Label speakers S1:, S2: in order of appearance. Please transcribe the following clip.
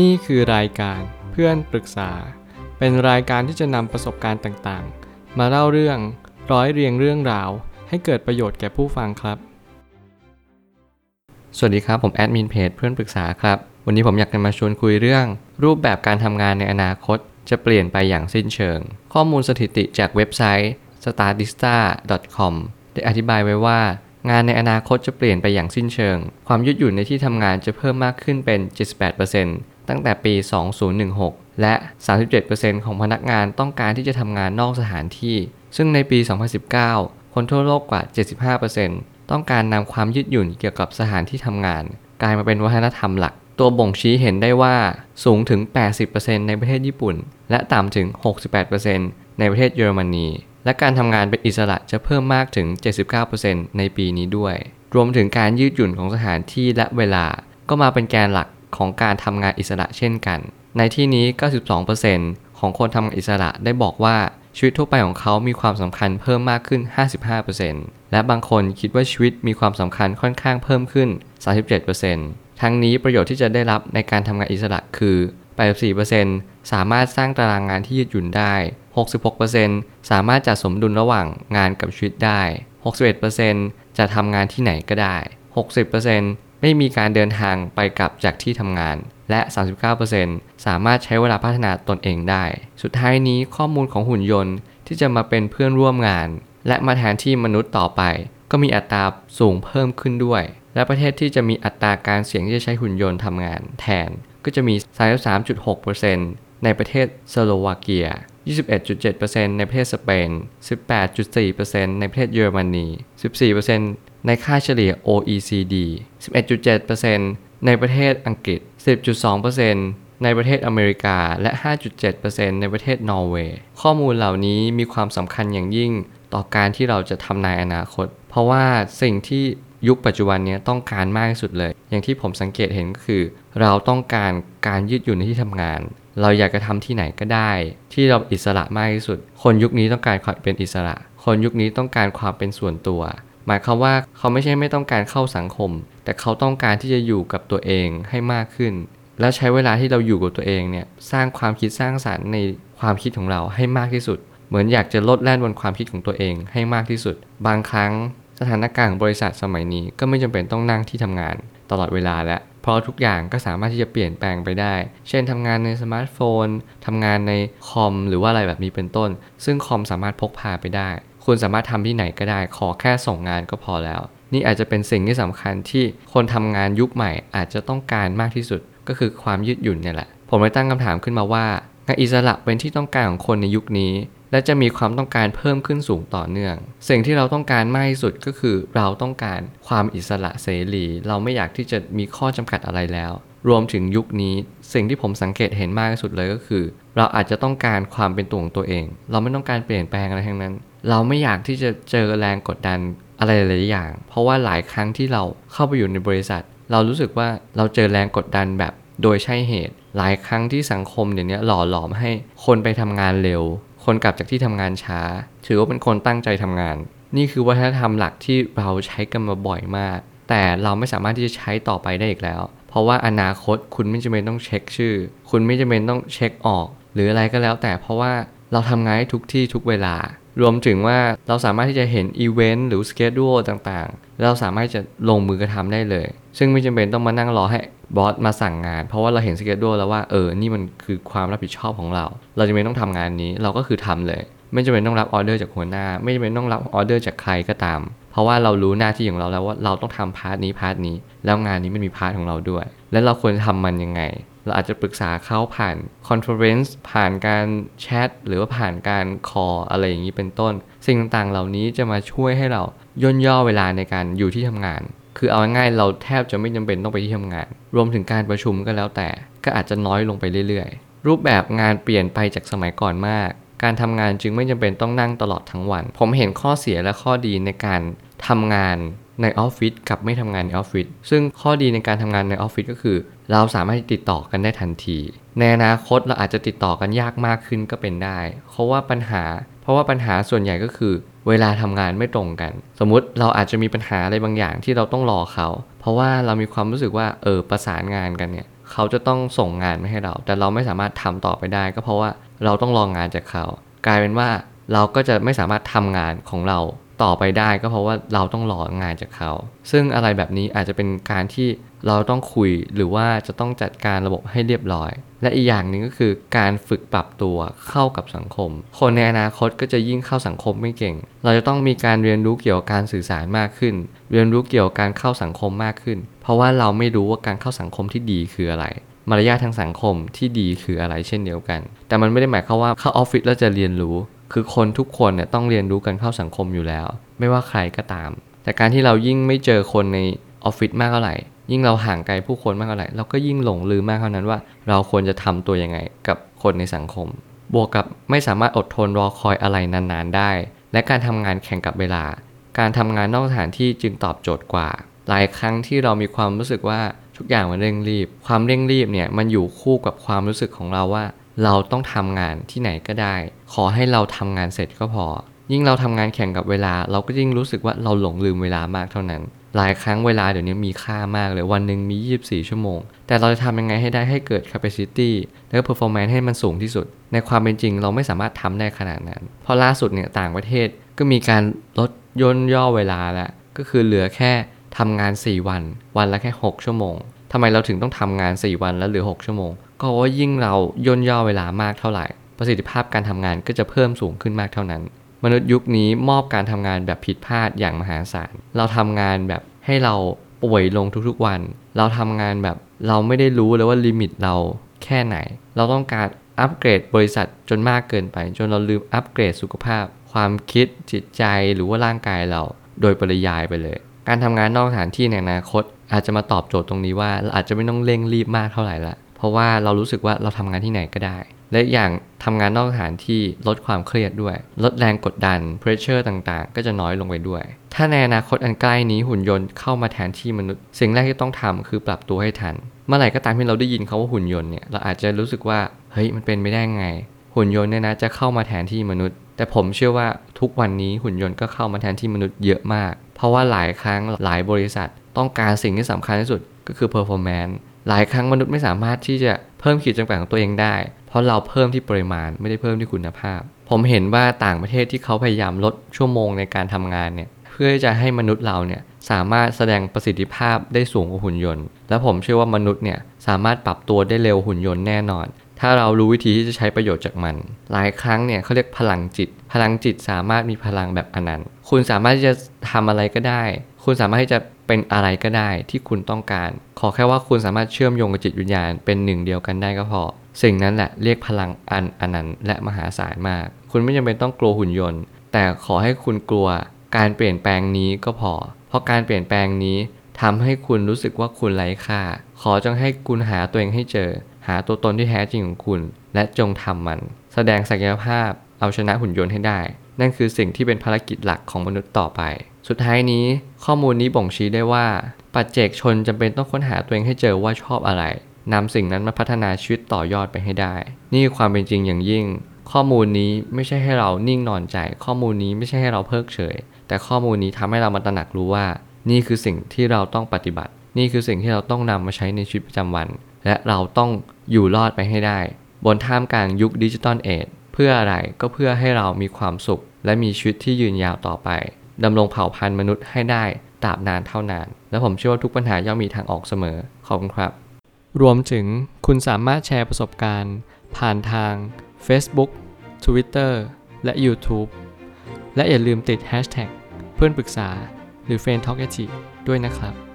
S1: นี่คือรายการเพื่อนปรึกษา เป็นรายการที่จะนำประสบการณ์ต่างๆ มาเล่าเรื่องร้อยเรียงเรื่องราว ให้เกิดประโยชน์แก่ผู้ฟังครับ สวัสดีครับ ผมแอดมินเพจเพื่อนปรึกษาครับ วันนี้ผมอยากจะมาชวนคุยเรื่อง รูปแบบการทำงานในอนาคต จะเปลี่ยนไปอย่างสิ้นเชิง ข้อมูลสถิติจากเว็บไซต์ statista.com ได้อธิบายไว้ว่างานในอนาคตจะเปลี่ยนไปอย่างสิ้นเชิง ความยืดหยุ่นในที่ทำงานจะเพิ่มมากขึ้นเป็น 78% ตั้งแต่ปี 2016 และ 37%ของพนักงานต้องการที่จะทำงานนอกสถานที่ ซึ่งในปี 2019 คนทั่วโลกกว่า 75%ต้องการนำความยืดหยุ่นเกี่ยวกับสถานที่ทำงาน กลายมาเป็นวัฒนธรรมหลัก ตัวบ่งชี้เห็นได้ว่าสูงถึง 80%ในประเทศญี่ปุ่น และต่ำถึง 68%ในประเทศเยอรมนี และการทำงานเป็นอิสระจะเพิ่มมากถึง 79%ในปีนี้ด้วย รวมถึงการยืดหยุ่นของสถานที่และเวลาก็มาเป็นแกนหลัก ของการทำงานอิสระเช่นกัน ในที่นี้ 92%ของคนทำงานอิสระได้บอกว่าชีวิตทั่วไปของเขามีความสำคัญเพิ่มมากขึ้น 55%และบางคนคิดว่าชีวิตมีความสำคัญค่อนข้างเพิ่มขึ้น 37%ทั้งนี้ประโยชน์ที่จะได้รับในการทำงานอิสระคือ 84%สามารถสร้างตารางงานที่ยืดหยุ่นได้ 66%สามารถจัดสมดุลระหว่างงานกับชีวิตได้ 61%จะทำงานที่ไหนก็ได้ 60% ไม่มีการเดินทางไปกลับจากที่ทำงาน และ 39%สามารถใช้เวลาพัฒนาตนเองได้ สุดท้ายนี้ข้อมูลของหุ่นยนต์ที่จะมาเป็นเพื่อนร่วมงาน และมาแทนที่มนุษย์ต่อไป ก็มีอัตราสูงเพิ่มขึ้นด้วย และประเทศที่จะมีอัตราการเสี่ยงที่จะใช้หุ่นยนต์ทำงาน แทนก็จะมี 33.6%ในประเทศสโลวาเกีย21.7%ในประเทศสเปน 18.4%ในประเทศเยอรมนี 14% ในค่าเฉลี่ย OECD 11.7%ในประเทศอังกฤษ 10.2%ในประเทศอเมริกา และ 5.7%ในประเทศนอร์เวย์ ข้อมูลเหล่านี้มีความสำคัญอย่างยิ่งต่อการที่เราจะทำนายอนาคต เพราะว่าสิ่งที่ยุคปัจจุบันนี้ต้องการมากที่สุดเลย อย่างที่ผมสังเกตเห็นก็คือ เราต้องการการยืดหยุ่นในที่ทำงาน เราอยากจะทำที่ไหนก็ได้ ที่เราอิสระมากที่สุด คนยุคนี้ต้องการความเป็นอิสระ คนยุคนี้ต้องการความเป็นส่วนตัว หมายความว่าเขาไม่ใช่ไม่ต้องการเข้าสังคม แต่เขาต้องการที่จะอยู่กับตัวเองให้มากขึ้น แล้วใช้เวลาที่เราอยู่กับตัวเองเนี่ยสร้างความคิดสร้างสารรค์ในความคิดของเราให้มากที่สุด เหมือนอยากจะลดแล่นบนความคิดของตัวเองให้มากที่สุด บางครั้งสถานการณ์ของบริษัทสมัยนี้ก็ไม่จำเป็นต้องนั่งที่ทำงาน ตลอดเวลาแล้วเพราะทุกอย่างก็สามารถที่จะเปลี่ยนแปลงไปได้ เช่นทำงานในสมาร์ทโฟนทำงานในคอมหรือว่าอะไรแบบนี้เป็นต้น ซึ่งคอมสามารถพกพาไปได้ คุณสามารถทำที่ไหนก็ได้ ขอแค่ส่งงานก็พอแล้ว นี่อาจจะเป็นสิ่งที่สำคัญที่คนทำงานยุคใหม่อาจจะต้องการมากที่สุด ก็คือความยืดหยุ่นเนี่ยแหละ ผมเลยตั้งคำถามขึ้นมาว่า งานอิสระเป็นที่ต้องการของคนในยุคนี้ และจะมีความต้องการเพิ่มขึ้นสูงต่อเนื่อง สิ่งที่เราต้องการมากที่สุดก็คือเราต้องการความอิสระเสรี เราไม่อยากที่จะมีข้อจำกัดอะไรแล้วรวมถึงยุคนี้สิ่งที่ผมสังเกตเห็นมากที่สุดเลยก็คือ เราอาจจะต้องการความเป็นตัวของตัวเอง เราไม่ต้องการเปลี่ยนแปลงอะไรทั้งนั้น เราไม่อยากที่จะเจอแรงกดดันอะไรหลายอย่าง เพราะว่าหลายครั้งที่เราเข้าไปอยู่ในบริษัท เรารู้สึกว่าเราเจอแรงกดดันแบบโดยใช่เหตุ หลายครั้งที่สังคมเดี๋ยวนี้หล่อหลอมให้คนไปทำงานเร็ว คนกลับจากที่ทำงานช้า ถือว่าเป็นคนตั้งใจทำงาน นี่คือวัฒนธรรมหลักที่เราใช้กันมาบ่อยมาก แต่เราไม่สามารถที่จะใช้ต่อไปได้อีกแล้ว เพราะว่าอนาคตคุณไม่จำเป็นต้องเช็คชื่อ คุณไม่จำเป็นต้องเช็คออก หรืออะไรก็แล้วแต่เพราะว่าเราทำงานทุกที่ทุกเวลา รวมถึงว่าเราสามารถที่จะเห็นอีเวนต์หรือสเกจดูต่างๆ เราสามารถจะลงมือกระทำได้เลย ซึ่งไม่จำเป็นต้องมานั่งรอให้boss มาสั่งงาน เพราะว่าเราเห็น schedule แล้วว่าเออ นี่มันคือความรับผิดชอบของเรา เราจะไม่ต้องทำงานนี้ เราก็คือทำเลย ไม่จำเป็นต้องรับออเดอร์จากหัวหน้า ไม่จำเป็นต้องรับออเดอร์จากใครก็ตาม เพราะว่าเรารู้หน้าที่ของเราแล้วว่าเราต้องทำ part นี้ part นี้ แล้วงานนี้มันมี part ของเราด้วย และเราควรทำมันยังไง เราอาจจะปรึกษาเขาผ่าน conference ผ่านการแชทหรือว่าผ่านการ call อะไรอย่างนี้เป็นต้น สิ่งต่างๆ เหล่านี้จะมาช่วยให้เราย่นย่อเวลาในการอยู่ที่ทำงาน คือเอาง่ายๆเราแทบจะไม่จำเป็นต้องไปที่ทำงาน รวมถึงการประชุมก็แล้วแต่ ก็อาจจะน้อยลงไปเรื่อยๆ รูปแบบงานเปลี่ยนไปจากสมัยก่อนมาก การทำงานจึงไม่จำเป็นต้องนั่งตลอดทั้งวัน ผมเห็นข้อเสียและข้อดีในการทำงาน ในออฟฟิศกับไม่ทำงานในออฟฟิศซึ่งข้อดีในการทำงานในออฟฟิศก็คือ เราสามารถติดต่อกันได้ทันที ในอนาคตเราอาจจะติดต่อกันยากมากขึ้นก็เป็นได้ เพราะว่าปัญหา เพราะว่าปัญหาส่วนใหญ่ก็คือ เวลาทำงานไม่ตรงกัน สมมุติเราอาจจะมีปัญหาอะไรบางอย่างที่เราต้องรอเขา เพราะว่าเรามีความรู้สึกว่าเออประสานงานกันเนี่ยเขาจะต้องส่งงานมาให้เรา แต่เราไม่สามารถทำต่อไปได้ ก็เพราะว่าเราต้องรองงานจากเขา กลายเป็นว่าเราก็จะไม่สามารถทำงานของเรา ต่อไปได้ก็เพราะว่าเราต้องรองานจากเขา ซึ่งอะไรแบบนี้อาจจะเป็นการที่เราต้องคุยหรือว่าจะต้องจัดการระบบให้เรียบร้อย และอีกอย่างหนึ่งก็คือการฝึกปรับตัวเข้ากับสังคม คนในอนาคตก็จะยิ่งเข้าสังคมไม่เก่ง เราจะต้องมีการเรียนรู้เกี่ยวกับการสื่อสารมากขึ้น เรียนรู้เกี่ยวกับการเข้าสังคมมากขึ้น เพราะว่าเราไม่รู้ว่าการเข้าสังคมที่ดีคืออะไรมารยาททางสังคมที่ดีคืออะไรเช่นเดียวกัน แต่มันไม่ได้หมายความว่าเข้าออฟฟิศแล้วจะเรียนรู้ คือคนทุกคนเนี่ยต้องเรียนรู้กันเข้าสังคมอยู่แล้ว ไม่ว่าใครก็ตาม แต่การที่เรายิ่งไม่เจอคนในออฟฟิศมากเท่าไหร่ ยิ่งเราห่างไกลผู้คนมากเท่าไหร่ เราก็ยิ่งหลงลืมมากเท่านั้นว่า เราควรจะทำตัวยังไงกับคนในสังคม บวกกับไม่สามารถอดทนรอคอยอะไรนานๆได้ และการทำงานแข่งกับเวลา การทำงานนอกสถานที่จึงตอบโจทย์กว่า หลายครั้งที่เรามีความรู้สึกว่าทุกอย่างมันเร่งรีบ ความเร่งรีบเนี่ยมันอยู่คู่กับความรู้สึกของเราว่า เราต้องทำงานที่ไหนก็ได้ ขอให้เราทำงานเสร็จก็พอ ยิ่งเราทำงานแข่งกับเวลา เราก็ยิ่งรู้สึกว่าเราหลงลืมเวลามากเท่านั้น หลายครั้งเวลาเดี๋ยวนี้มีค่ามากเลยวันหนึ่งมี 24 ชั่วโมง แต่เราจะทำยังไงให้ได้ให้เกิด capacity และ performance ให้มันสูงที่สุด ในความเป็นจริงเราไม่สามารถทำได้ขนาดนั้น เพราะล่าสุดเนี่ยต่างประเทศก็มีการลดย่นย่อเวลาแล้วก็คือเหลือแค่ ทำงาน 4 วัน วันละแค่ 6 ชั่วโมงทำไมเราถึงต้องทำงาน 4 วันแล้วเหลือ 6 ชั่วโมง ก็เพราะว่ายิ่งเราย่นย่อเวลามากเท่าไหร่ ประสิทธิภาพการทำงานก็จะเพิ่มสูงขึ้นมากเท่านั้น มนุษย์ยุคนี้มอบการทำงานแบบผิดพลาดอย่างมหาศาล เราทำงานแบบให้เราป่วยลงทุกๆวัน เราทำงานแบบเราไม่ได้รู้เลยว่าลิมิตเราแค่ไหน เราต้องการอัปเกรดบริษัทจนมากเกินไป จนเราลืมอัปเกรดสุขภาพ ความคิดจิตใจหรือว่าร่างกายเรา โดยปริยายไปเลย การทำงานนอกสถานที่ในอนาคต อาจจะมาตอบโจทย์ตรงนี้ว่าเราอาจจะไม่ต้องเร่งรีบมากเท่าไหร่ละ เพราะว่าเรารู้สึกว่าเราทำงานที่ไหนก็ได้ และอย่างทำงานนอกสถานที่ลดความเครียดด้วย ลดแรงกดดัน pressure ต่างๆ ก็จะน้อยลงไปด้วย ถ้าในอนาคตอันใกล้นี้หุ่นยนต์เข้ามาแทนที่มนุษย์ สิ่งแรกที่ต้องทำคือปรับตัวให้ทัน เมื่อไหร่ก็ตามที่เราได้ยินคาว่าหุ่นยนต์เนี่ยเราอาจจะรู้สึกว่าเฮ้ยมันเป็นไม่ได้ไง หุ่นยนต์เนี่ยนะจะเข้ามาแทนที่มนุษย์ แต่ผมเชื่อว่าทุกวันนี้หุ่นยนต์ก็เข้ามาแทนที่มนุษย์เยอะมาก เพราะว่าหลายครั้งหลายบริษัท ต้องการสิ่งที่สำคัญที่สุดก็คือ performance หลายครั้งมนุษย์ไม่สามารถที่จะเพิ่มขีดจำกัดของตัวเองได้ เพราะเราเพิ่มที่ปริมาณไม่ได้เพิ่มที่คุณภาพ ผมเห็นว่าต่างประเทศที่เขาพยายามลดชั่วโมงในการทำงานเนี่ยเพื่อจะให้มนุษย์เราเนี่ยสามารถแสดงประสิทธิภาพได้สูงกว่าหุ่นยนต์ และผมเชื่อว่ามนุษย์เนี่ยสามารถปรับตัวได้เร็วหุ่นยนต์แน่นอน ถ้าเรารู้วิธีที่จะใช้ประโยชน์จากมัน หลายครั้งเนี่ยเขาเรียกพลังจิต พลังจิตสามารถมีพลังแบบอนันต์ คุณสามารถที่จะทำอะไรก็ได้ คุณสามารถที่จะเป็นอะไรก็ได้ที่คุณต้องการ ขอแค่ว่าคุณสามารถเชื่อมโยงกับจิตวิญญาณเป็นหนึ่งเดียวกันได้ก็พอ สิ่งนั้นแหละเรียกพลังอันอนันต์และมหาศาลมาก คุณไม่จำเป็นต้องกลัวหุ่นยนต์ แต่ขอให้คุณกลัวการเปลี่ยนแปลงนี้ก็พอ เพราะการเปลี่ยนแปลงนี้ทำให้คุณรู้สึกว่าคุณไร้ค่า ขอจงให้คุณหาตัวเองให้เจอ หาตัวตนที่แท้จริงของคุณ และจงทำมัน แสดงศักยภาพเอาชนะหุ่นยนต์ให้ได้ นั่นคือสิ่งที่เป็นภารกิจหลักของมนุษย์ต่อไป สุดท้ายนี้ ข้อมูลนี้บ่งชี้ได้ว่า ปัจเจกชนจำเป็นต้องค้นหาตัวเองให้เจอว่าชอบอะไรนำสิ่งนั้นมาพัฒนาชีวิตต่อยอดไปให้ได้ นี่คือความเป็นจริงอย่างยิ่ง ข้อมูลนี้ไม่ใช่ให้เรานิ่งนอนใจ ข้อมูลนี้ไม่ใช่ให้เราเพิกเฉย แต่ข้อมูลนี้ทำให้เรามาตระหนักรู้ว่า นี่คือสิ่งที่เราต้องปฏิบัติ นี่คือสิ่งที่เราต้องนำมาใช้ในชีวิตประจำวัน และเราต้องอยู่รอดไปให้ได้ บนท่ามกลางยุคดิจิตอลเอจเพื่ออะไรก็เพื่อให้เรามีความสุข และมีชีวิตที่ยืนยาวต่อไปดำรงเผ่าพันธุ์มนุษย์ให้ได้ตราบนานเท่านาน และผมเชื่อว่าทุกปัญหาย่อมมีทางออกเสมอ ขอบคุณครับ รวมถึงคุณสามารถแชร์ประสบการณ์ ผ่านทาง Facebook Twitter และ YouTube และอย่าลืมติด Hashtag เพื่อนปรึกษาหรือ f r ร e n d t a l k ด้วยนะครับ